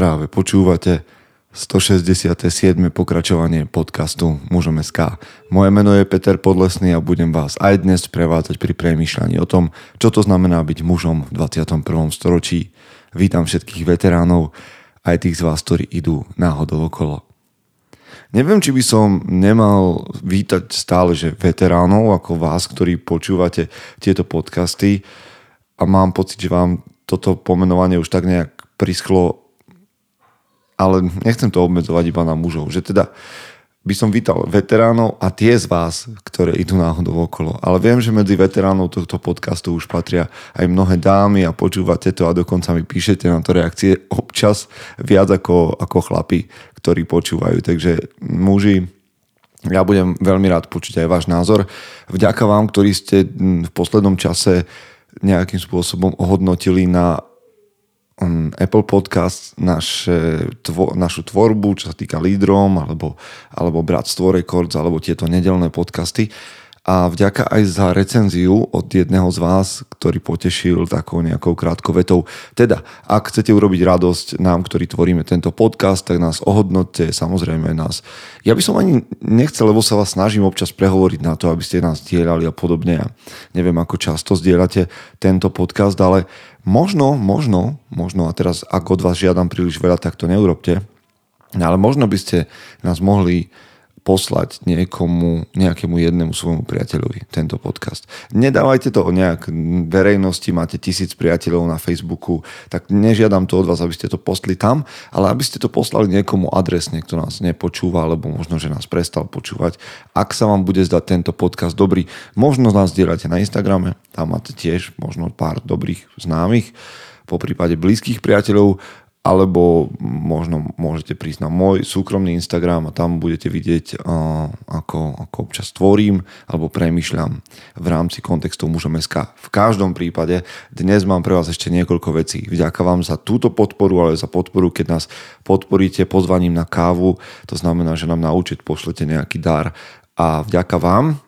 Práve počúvate 167. pokračovanie podcastu Mužom SK. Moje meno je Peter Podlesný a budem vás aj dnes prevádzať pri premýšľaní o tom, čo to znamená byť mužom v 21. storočí. Vítam všetkých veteránov, aj tých z vás, ktorí idú náhodou okolo. Neviem, či by som nemal vítať stále, že veteránov ako vás, ktorí počúvate tieto podcasty a mám pocit, že vám toto pomenovanie už tak nejak prischlo ale nechcem to obmedzovať iba na mužov, že teda by som vítal veteránov a tie z vás, ktoré idú náhodou okolo. Ale viem, že medzi veteránov tohto podcastu už patria aj mnohé dámy a počúvate to a dokonca mi píšete na to reakcie občas viac ako, ako chlapi, ktorí počúvajú. Takže muži, ja budem veľmi rád počuť aj váš názor. Vďaka vám, ktorí ste v poslednom čase nejakým spôsobom ohodnotili na Apple Podcast naše, tvo, našu tvorbu, čo sa týka lídrom, alebo, alebo Bratstvo Records, alebo tieto nedelné podcasty. A vďaka aj za recenziu od jedného z vás, ktorý potešil takou nejakou krátkou vetou. Teda, ak chcete urobiť radosť nám, ktorí tvoríme tento podcast, tak nás ohodnotte, samozrejme nás. Ja by som ani nechcel, lebo sa vás snažím občas prehovoriť na to, aby ste nás dielali a podobne. Ja neviem, ako často zdieľate tento podcast, ale Možno, možno, možno, a teraz ak od vás žiadam príliš veľa, tak to neurobte, ale možno by ste nás mohli poslať niekomu, nejakému jednému svojmu priateľovi tento podcast. Nedávajte to o nejak verejnosti, máte tisíc priateľov na Facebooku, tak nežiadam to od vás, aby ste to postli tam, ale aby ste to poslali niekomu adresne, kto nás nepočúva, alebo možno, že nás prestal počúvať. Ak sa vám bude zdať tento podcast dobrý, možno nás dielate na Instagrame, tam máte tiež možno pár dobrých známych, po prípade blízkych priateľov alebo možno môžete prísť na môj súkromný Instagram a tam budete vidieť, ako, ako občas tvorím alebo premyšľam v rámci kontextu mužom SK. V každom prípade dnes mám pre vás ešte niekoľko vecí. Vďaka vám za túto podporu, ale za podporu, keď nás podporíte pozvaním na kávu, to znamená, že nám na účet pošlete nejaký dar a vďaka vám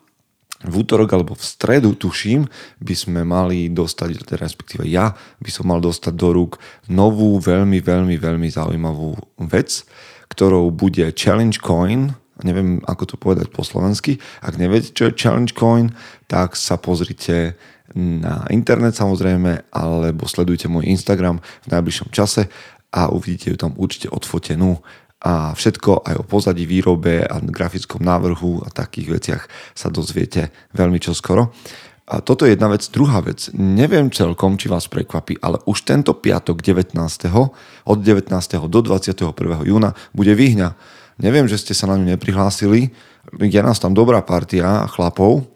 v útorok alebo v stredu, tuším, by sme mali dostať, teda respektíve ja by som mal dostať do rúk novú, veľmi, veľmi, veľmi zaujímavú vec, ktorou bude Challenge Coin, neviem ako to povedať po slovensky, ak neviete, čo je Challenge Coin, tak sa pozrite na internet samozrejme, alebo sledujte môj Instagram v najbližšom čase a uvidíte ju tam určite odfotenú a všetko aj o pozadí výrobe a grafickom návrhu a takých veciach sa dozviete veľmi čoskoro. A toto je jedna vec. Druhá vec, neviem celkom, či vás prekvapí, ale už tento piatok 19. od 19. do 21. júna bude výhňa. Neviem, že ste sa na ňu neprihlásili. Je nás tam dobrá partia chlapov,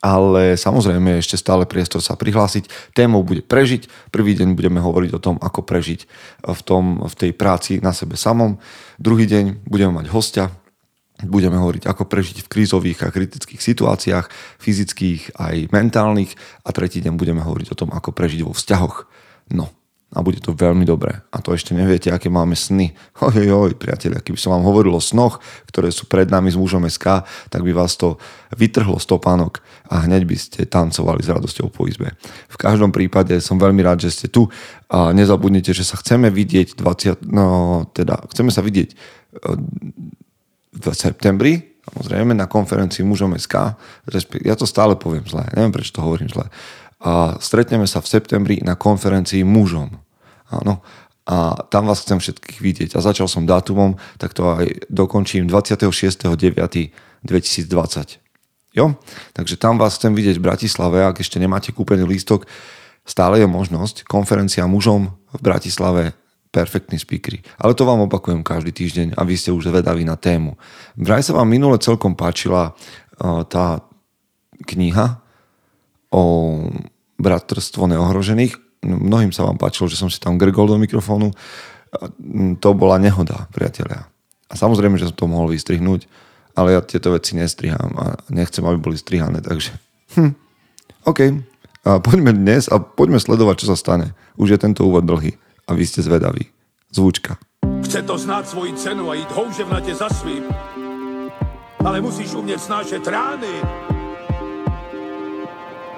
ale samozrejme ešte stále priestor sa prihlásiť. Témou bude prežiť. Prvý deň budeme hovoriť o tom, ako prežiť v, tom, v tej práci na sebe samom. Druhý deň budeme mať hostia, budeme hovoriť, ako prežiť v krízových a kritických situáciách, fyzických aj mentálnych. A tretí deň budeme hovoriť o tom, ako prežiť vo vzťahoch. No, a bude to veľmi dobré. A to ešte neviete, aké máme sny. Ojojoj, priatelia, keby som vám hovoril o snoch, ktoré sú pred nami s mužom SK, tak by vás to vytrhlo stopánok a hneď by ste tancovali s radosťou po izbe. V každom prípade som veľmi rád, že ste tu a nezabudnite, že sa chceme vidieť 20, no teda chceme sa vidieť e, v septembri, samozrejme na konferencii mužom SK, ja to stále poviem zle, neviem prečo to hovorím zle, a stretneme sa v septembri na konferencii mužom. Áno. A tam vás chcem všetkých vidieť. A začal som dátumom, tak to aj dokončím 26.9.2020. Jo? Takže tam vás chcem vidieť v Bratislave, ak ešte nemáte kúpený lístok, stále je možnosť. Konferencia mužom v Bratislave, perfektní speakery. Ale to vám opakujem každý týždeň a vy ste už zvedaví na tému. Vraj sa vám minule celkom páčila uh, tá kniha o bratrstvo neohrožených. Mnohým sa vám páčilo, že som si tam grgol do mikrofónu. To bola nehoda, priatelia. A samozrejme, že som to mohol vystrihnúť, ale ja tieto veci nestrihám a nechcem, aby boli strihané, takže hm, OK. A poďme dnes a poďme sledovať, čo sa stane. Už je tento úvod dlhý a vy ste zvedaví. Zvučka. Chce to znáť svoji cenu a ísť houževnate za svým. Ale musíš umieť snášať rány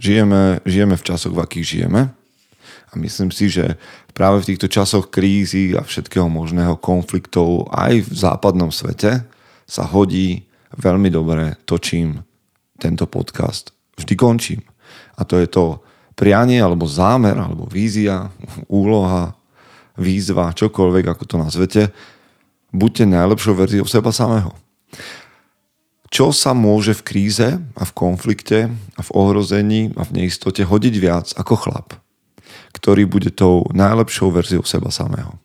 Žijeme, žijeme v časoch, v akých žijeme. A myslím si, že práve v týchto časoch krízy a všetkého možného konfliktov aj v západnom svete sa hodí veľmi dobre točím tento podcast. Vždy končím. A to je to prianie, alebo zámer, alebo vízia, úloha, výzva, čokoľvek, ako to nazvete. Buďte najlepšou verziou seba samého čo sa môže v kríze a v konflikte a v ohrození a v neistote hodiť viac ako chlap, ktorý bude tou najlepšou verziou seba samého.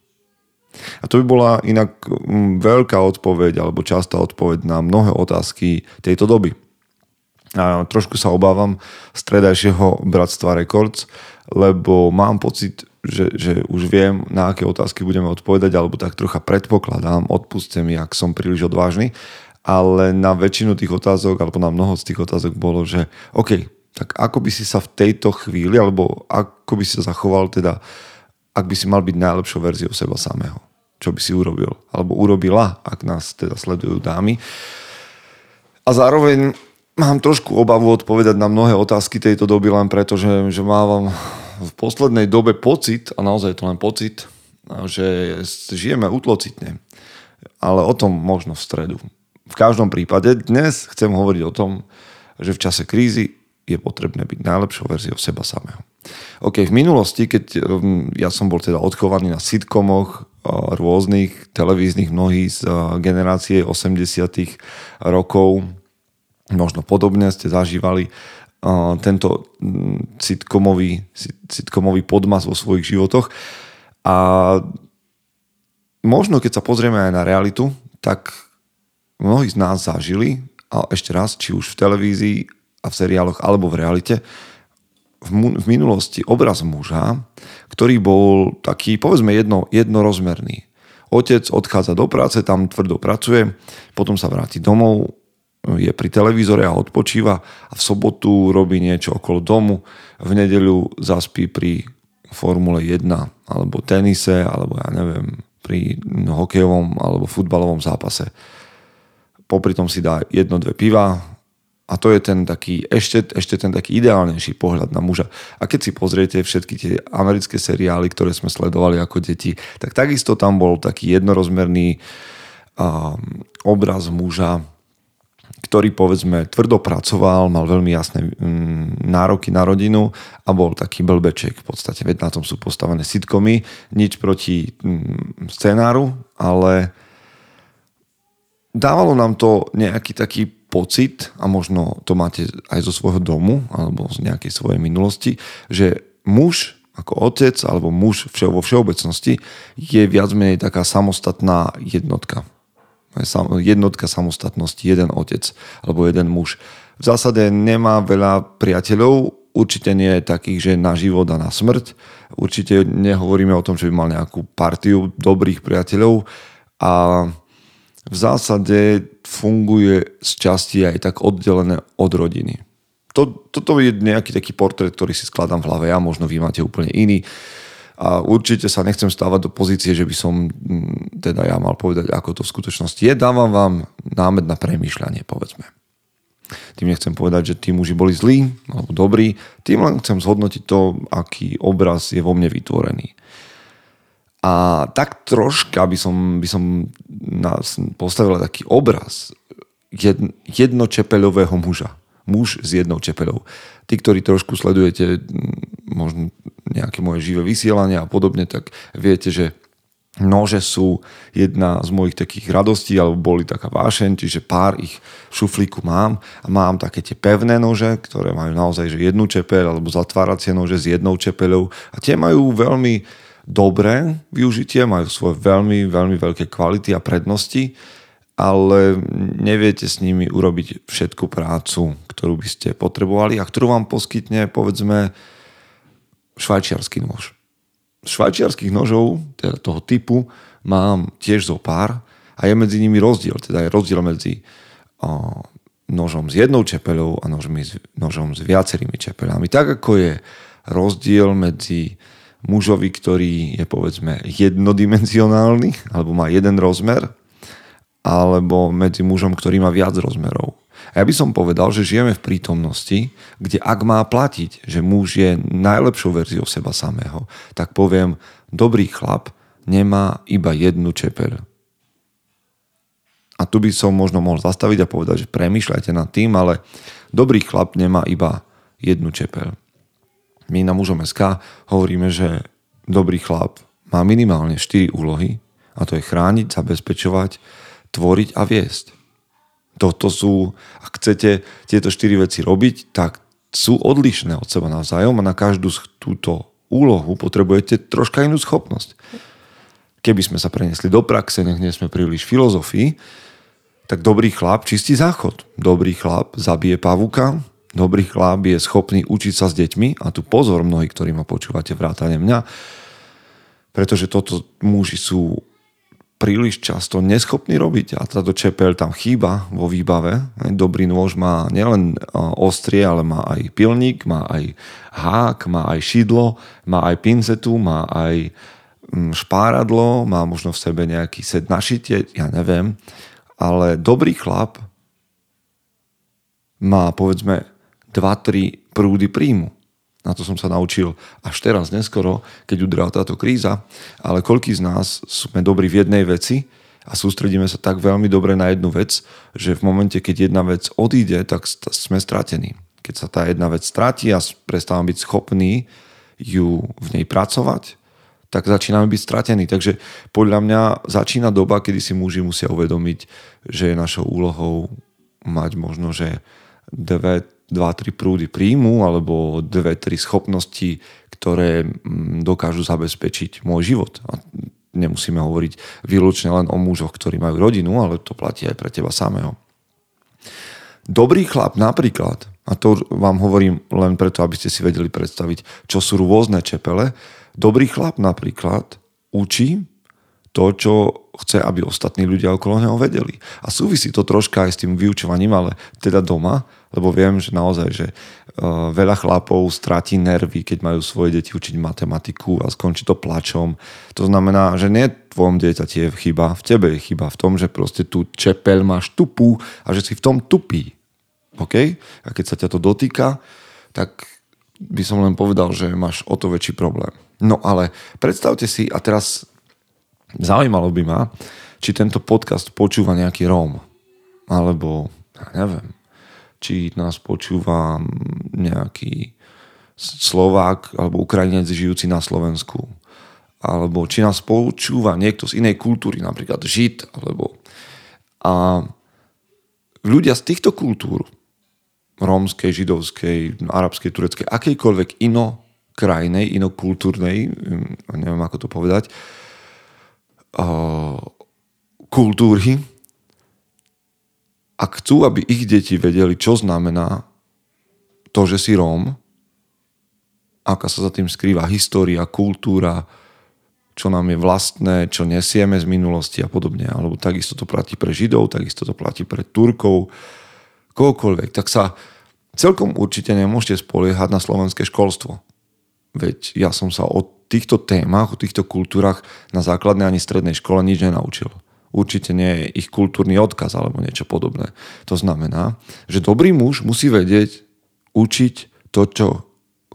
A to by bola inak mm, veľká odpoveď alebo častá odpoveď na mnohé otázky tejto doby. A trošku sa obávam stredajšieho Bratstva Records, lebo mám pocit, že, že už viem, na aké otázky budeme odpovedať, alebo tak trocha predpokladám, odpuste mi, ak som príliš odvážny, ale na väčšinu tých otázok, alebo na mnoho z tých otázok bolo, že OK, tak ako by si sa v tejto chvíli, alebo ako by si sa zachoval teda, ak by si mal byť najlepšou verziou seba samého. Čo by si urobil? Alebo urobila, ak nás teda sledujú dámy. A zároveň mám trošku obavu odpovedať na mnohé otázky tejto doby len preto, že, že mám v poslednej dobe pocit, a naozaj je to len pocit, že žijeme utlocitne. Ale o tom možno v stredu v každom prípade dnes chcem hovoriť o tom, že v čase krízy je potrebné byť najlepšou verziou seba samého. OK, v minulosti, keď um, ja som bol teda odchovaný na sitcomoch uh, rôznych televíznych mnohých z uh, generácie 80 rokov, možno podobne ste zažívali uh, tento mm, sitcomový, sitcomový podmas vo svojich životoch. A možno keď sa pozrieme aj na realitu, tak mnohí z nás zažili, a ešte raz, či už v televízii a v seriáloch alebo v realite, v, mu, v minulosti obraz muža, ktorý bol taký, povedzme, jedno, jednorozmerný. Otec odchádza do práce, tam tvrdo pracuje, potom sa vráti domov, je pri televízore a odpočíva a v sobotu robí niečo okolo domu, v nedeľu zaspí pri Formule 1 alebo tenise, alebo ja neviem, pri hokejovom alebo futbalovom zápase popri tom si dá jedno, dve piva a to je ten taký, ešte, ešte ten taký ideálnejší pohľad na muža. A keď si pozriete všetky tie americké seriály, ktoré sme sledovali ako deti, tak takisto tam bol taký jednorozmerný um, obraz muža, ktorý povedzme tvrdo pracoval, mal veľmi jasné um, nároky na rodinu a bol taký blbeček v podstate. Veď na tom sú postavené sitcomy, nič proti um, scenáru, ale dávalo nám to nejaký taký pocit, a možno to máte aj zo svojho domu alebo z nejakej svojej minulosti, že muž ako otec alebo muž vo všeobecnosti je viac menej taká samostatná jednotka. Jednotka samostatnosti, jeden otec alebo jeden muž. V zásade nemá veľa priateľov, určite nie je takých, že na život a na smrť. Určite nehovoríme o tom, že by mal nejakú partiu dobrých priateľov a v zásade funguje z časti aj tak oddelené od rodiny. To, toto je nejaký taký portrét, ktorý si skladám v hlave ja, možno vy máte úplne iný. A určite sa nechcem stávať do pozície, že by som mm, teda ja mal povedať, ako to v skutočnosti je. Dávam vám námed na premýšľanie, povedzme. Tým nechcem povedať, že tí muži boli zlí alebo dobrí, tým len chcem zhodnotiť to, aký obraz je vo mne vytvorený. A tak troška by som, by som postavil taký obraz jednočepeľového muža. Muž s jednou čepeľou. Tí, ktorí trošku sledujete možno nejaké moje živé vysielania a podobne, tak viete, že nože sú jedna z mojich takých radostí, alebo boli taká vášeň, čiže pár ich v šuflíku mám a mám také tie pevné nože, ktoré majú naozaj že jednu čepeľ alebo zatváracie nože s jednou čepeľou a tie majú veľmi dobré využitie, majú svoje veľmi, veľmi veľké kvality a prednosti, ale neviete s nimi urobiť všetku prácu, ktorú by ste potrebovali a ktorú vám poskytne, povedzme, švajčiarsky nôž. švajčiarských nožov, teda toho typu, mám tiež zo pár a je medzi nimi rozdiel. Teda je rozdiel medzi o, nožom s jednou čepeľou a nožmi, nožom s viacerými čepeľami. Tak ako je rozdiel medzi mužovi, ktorý je povedzme jednodimenzionálny alebo má jeden rozmer alebo medzi mužom, ktorý má viac rozmerov. A ja by som povedal, že žijeme v prítomnosti, kde ak má platiť, že muž je najlepšou verziou seba samého, tak poviem, dobrý chlap nemá iba jednu čepeľ. A tu by som možno mohol zastaviť a povedať, že premýšľajte nad tým, ale dobrý chlap nemá iba jednu čepeľ. My na mužom SK hovoríme, že dobrý chlap má minimálne 4 úlohy a to je chrániť, zabezpečovať, tvoriť a viesť. Toto sú, ak chcete tieto štyri veci robiť, tak sú odlišné od seba navzájom a na každú túto úlohu potrebujete troška inú schopnosť. Keby sme sa prenesli do praxe, nech nie sme príliš filozofii, tak dobrý chlap čistí záchod. Dobrý chlap zabije pavuka, dobrý chlap je schopný učiť sa s deťmi a tu pozor mnohí, ktorí ma počúvate vrátane mňa, pretože toto muži sú príliš často neschopný robiť a táto čepel tam chýba vo výbave. Dobrý nôž má nielen ostrie, ale má aj pilník, má aj hák, má aj šidlo, má aj pincetu, má aj mm, špáradlo, má možno v sebe nejaký set na šitie, ja neviem. Ale dobrý chlap má povedzme 2-3 prúdy príjmu. Na to som sa naučil až teraz, neskoro, keď udrela táto kríza. Ale koľký z nás sme dobrí v jednej veci a sústredíme sa tak veľmi dobre na jednu vec, že v momente, keď jedna vec odíde, tak sme stratení. Keď sa tá jedna vec stratí a prestávam byť schopný ju v nej pracovať, tak začíname byť stratení. Takže podľa mňa začína doba, kedy si muži musia uvedomiť, že je našou úlohou mať možno, že dve, 2-3 prúdy príjmu alebo 2-3 schopnosti, ktoré mm, dokážu zabezpečiť môj život. A nemusíme hovoriť výlučne len o mužoch, ktorí majú rodinu, ale to platí aj pre teba samého. Dobrý chlap napríklad, a to vám hovorím len preto, aby ste si vedeli predstaviť, čo sú rôzne čepele, dobrý chlap napríklad učí to, čo chce, aby ostatní ľudia okolo neho vedeli. A súvisí to troška aj s tým vyučovaním, ale teda doma, lebo viem, že naozaj, že uh, veľa chlapov stratí nervy, keď majú svoje deti učiť matematiku a skončí to plačom. To znamená, že nie v tvojom dieťati je chyba, v tebe je chyba v tom, že proste tú čepel máš tupú a že si v tom tupí. OK? A keď sa ťa to dotýka, tak by som len povedal, že máš o to väčší problém. No ale predstavte si, a teraz Zaujímalo by ma, či tento podcast počúva nejaký Róm. Alebo, ja neviem, či nás počúva nejaký Slovák alebo Ukrajinec žijúci na Slovensku. Alebo či nás počúva niekto z inej kultúry, napríklad Žid, alebo... A ľudia z týchto kultúr, rómskej, židovskej, arabskej, tureckej, akejkoľvek ino krajnej, inokultúrnej, neviem ako to povedať, kultúry a chcú, aby ich deti vedeli, čo znamená to, že si Róm, aká sa za tým skrýva história, kultúra, čo nám je vlastné, čo nesieme z minulosti a podobne. Alebo takisto to platí pre Židov, takisto to platí pre Turkov, kohokoľvek. Tak sa celkom určite nemôžete spoliehať na slovenské školstvo. Veď ja som sa od týchto témach, o týchto kultúrach na základnej ani strednej škole nič nenaučil. Určite nie je ich kultúrny odkaz alebo niečo podobné. To znamená, že dobrý muž musí vedieť učiť to, čo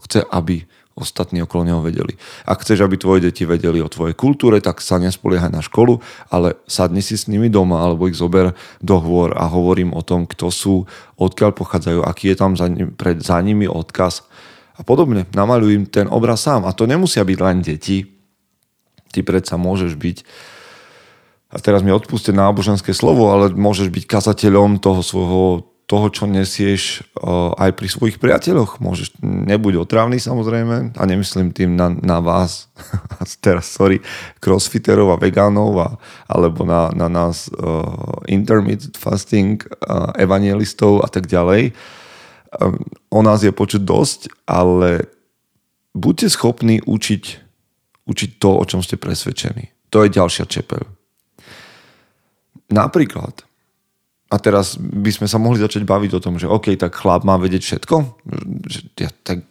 chce, aby ostatní okolo neho vedeli. Ak chceš, aby tvoje deti vedeli o tvojej kultúre, tak sa nespoliehaj na školu, ale sadni si s nimi doma alebo ich zober do hôr a hovorím o tom, kto sú, odkiaľ pochádzajú, aký je tam za, nimi, pred, za nimi odkaz a podobne. Namaľuj ten obraz sám. A to nemusia byť len deti. Ty predsa môžeš byť a teraz mi odpuste náboženské slovo, ale môžeš byť kazateľom toho svojho toho, čo nesieš uh, aj pri svojich priateľoch. Môžeš, nebuď otravný samozrejme a nemyslím tým na, na vás, teraz sorry, crossfiterov a vegánov a, alebo na, na nás uh, intermittent fasting, uh, evangelistov a tak ďalej. O nás je počuť dosť, ale buďte schopní učiť učiť to, o čom ste presvedčení. To je ďalšia čepel. Napríklad, a teraz by sme sa mohli začať baviť o tom, že OK, tak chlap má vedieť všetko. Ja, tak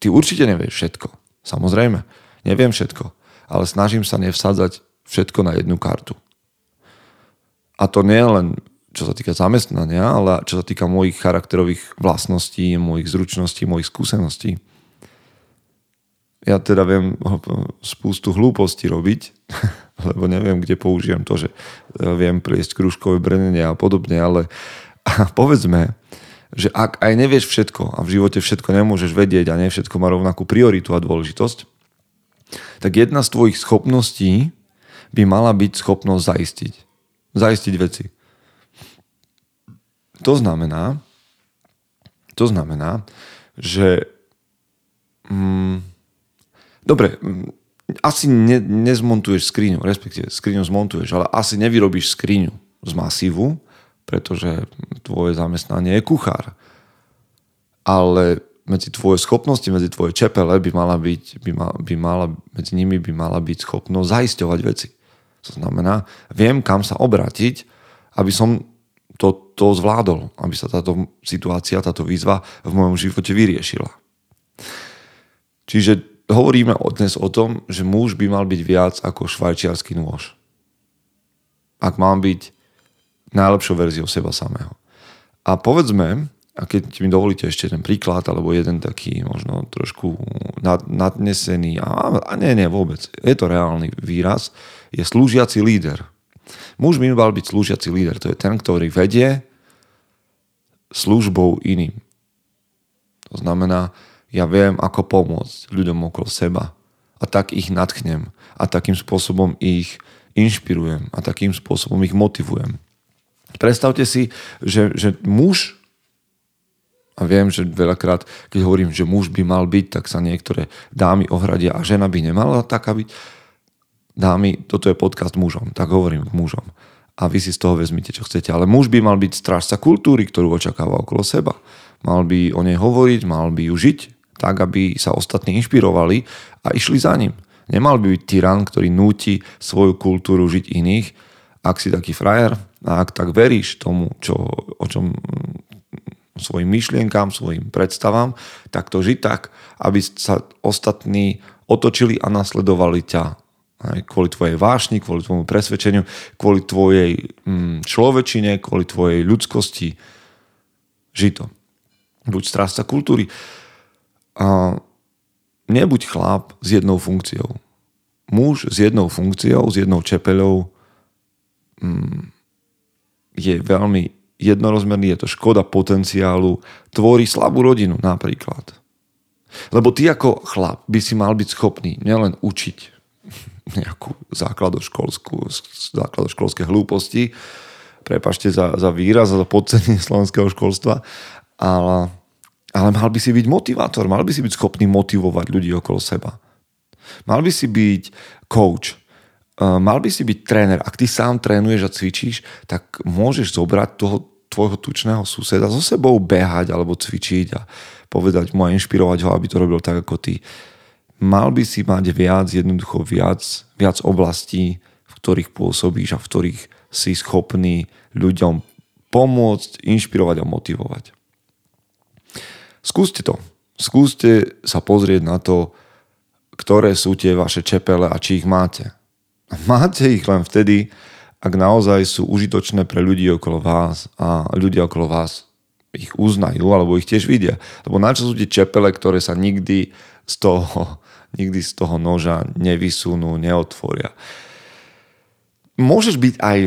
ty určite nevieš všetko. Samozrejme, neviem všetko. Ale snažím sa nevsádzať všetko na jednu kartu. A to nie len čo sa týka zamestnania, ale čo sa týka mojich charakterových vlastností, mojich zručností, mojich skúseností. Ja teda viem spústu hlúpostí robiť, lebo neviem, kde použijem to, že viem pliesť krúžkové brnenie a podobne, ale povedzme, že ak aj nevieš všetko a v živote všetko nemôžeš vedieť a nie všetko má rovnakú prioritu a dôležitosť, tak jedna z tvojich schopností by mala byť schopnosť zaistiť. Zaistiť veci. To znamená, to znamená, že mm, dobre, mm, asi ne, nezmontuješ skriňu, respektíve skriňu zmontuješ, ale asi nevyrobíš skriňu z masívu, pretože tvoje zamestnanie je kuchár. Ale medzi tvoje schopnosti, medzi tvoje čepele by mala byť, by, mal, by mala, medzi nimi by mala byť schopnosť zaisťovať veci. To znamená, viem, kam sa obrátiť, aby som to, to zvládol, aby sa táto situácia, táto výzva v mojom živote vyriešila. Čiže hovoríme dnes o tom, že muž by mal byť viac ako švajčiarsky nôž. Ak mám byť najlepšou verziou seba samého. A povedzme, a keď mi dovolíte ešte jeden príklad, alebo jeden taký možno trošku nad, nadnesený, a, a nie, nie, vôbec, je to reálny výraz, je slúžiaci líder. Muž by mal byť slúžiaci líder, to je ten, ktorý vedie službou iným. To znamená, ja viem, ako pomôcť ľuďom okolo seba a tak ich natchnem a takým spôsobom ich inšpirujem a takým spôsobom ich motivujem. Predstavte si, že, že muž a viem, že veľakrát, keď hovorím, že muž by mal byť, tak sa niektoré dámy ohradia a žena by nemala taká byť. Dámy, toto je podcast mužom, tak hovorím mužom. A vy si z toho vezmite, čo chcete. Ale muž by mal byť strážca kultúry, ktorú očakáva okolo seba. Mal by o nej hovoriť, mal by ju žiť, tak, aby sa ostatní inšpirovali a išli za ním. Nemal by byť tyran, ktorý núti svoju kultúru žiť iných. Ak si taký frajer a ak tak veríš tomu, čo, o čom svojim myšlienkám, svojim predstavám, tak to žiť tak, aby sa ostatní otočili a nasledovali ťa. Kvôli tvojej vášni, kvôli tvojmu presvedčeniu, kvôli tvojej mm, človečine, kvôli tvojej ľudskosti. Žij to. Buď strážca kultúry. A nebuď chlap s jednou funkciou. Muž s jednou funkciou, s jednou čepeľou mm, je veľmi jednorozmerný, je to škoda potenciálu, tvorí slabú rodinu napríklad. Lebo ty ako chlap by si mal byť schopný nielen učiť nejakú základoškolskú, základoškolské hlúposti, prepašte za, za výraz a za podcenie slovenského školstva, ale, ale mal by si byť motivátor, mal by si byť schopný motivovať ľudí okolo seba. Mal by si byť coach, mal by si byť tréner. Ak ty sám trénuješ a cvičíš, tak môžeš zobrať toho tvojho tučného suseda so sebou behať alebo cvičiť a povedať mu a inšpirovať ho, aby to robil tak ako ty. Mal by si mať viac, jednoducho viac, viac oblastí, v ktorých pôsobíš a v ktorých si schopný ľuďom pomôcť, inšpirovať a motivovať. Skúste to. Skúste sa pozrieť na to, ktoré sú tie vaše čepele a či ich máte. Máte ich len vtedy, ak naozaj sú užitočné pre ľudí okolo vás a ľudia okolo vás ich uznajú alebo ich tiež vidia. Lebo na čo sú tie čepele, ktoré sa nikdy z toho, nikdy z toho noža nevysunú, neotvoria. Môžeš byť aj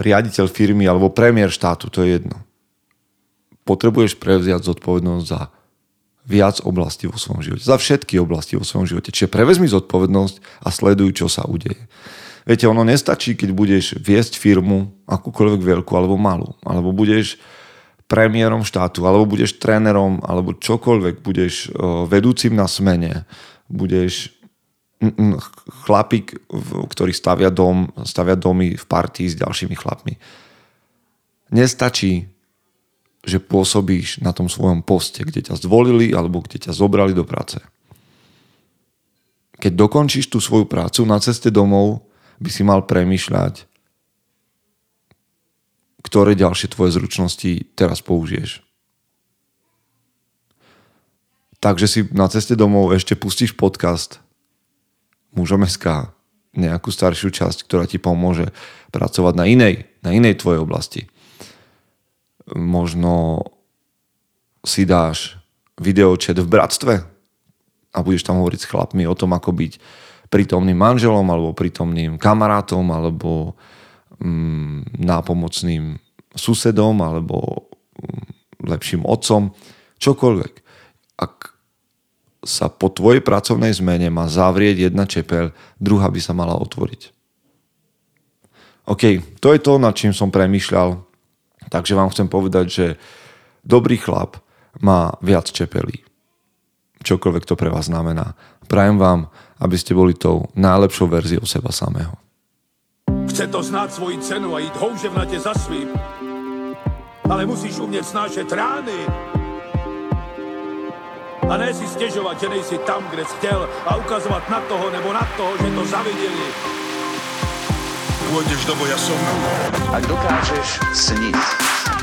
riaditeľ firmy alebo premiér štátu, to je jedno. Potrebuješ prevziať zodpovednosť za viac oblastí vo svojom živote. Za všetky oblasti vo svojom živote. Čiže prevezmi zodpovednosť a sleduj, čo sa udeje. Viete, ono nestačí, keď budeš viesť firmu, akúkoľvek veľkú alebo malú, alebo budeš premiérom štátu, alebo budeš trénerom, alebo čokoľvek, budeš vedúcim na smene, budeš chlapík, ktorý stavia, dom, stavia domy v partii s ďalšími chlapmi. Nestačí, že pôsobíš na tom svojom poste, kde ťa zvolili alebo kde ťa zobrali do práce. keď dokončíš tú svoju prácu na ceste domov, by si mal premýšľať, ktoré ďalšie tvoje zručnosti teraz použiješ. Takže si na ceste domov ešte pustíš podcast Mužom SK, nejakú staršiu časť, ktorá ti pomôže pracovať na inej, na inej tvojej oblasti. Možno si dáš videočet v bratstve a budeš tam hovoriť s chlapmi o tom, ako byť prítomným manželom alebo prítomným kamarátom alebo mm, nápomocným susedom alebo mm, lepším otcom, čokoľvek. Ak sa po tvojej pracovnej zmene má zavrieť jedna čepel, druhá by sa mala otvoriť. OK, to je to, nad čím som premýšľal. Takže vám chcem povedať, že dobrý chlap má viac čepelí. Čokoľvek to pre vás znamená. Prajem vám, aby ste boli tou najlepšou verziou seba samého. Chce to znát svoji cenu a jít houževnatě za svým. Ale musíš umět snášet rány. A ne si stěžovat, že nejsi tam, kde jsi chtěl a ukazovat na toho nebo na toho, že to zaviděli pôjdeš do boja som. Ak dokážeš sniť,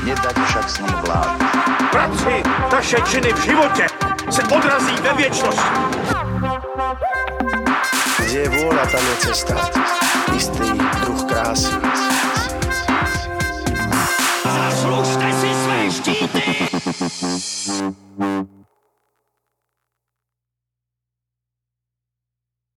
nedať však snom vlád. Práci taše činy v živote se odrazí ve viečnosť. Kde je vôľa, tam je cesta. Istý druh krásy. Zaslužte si své štíty!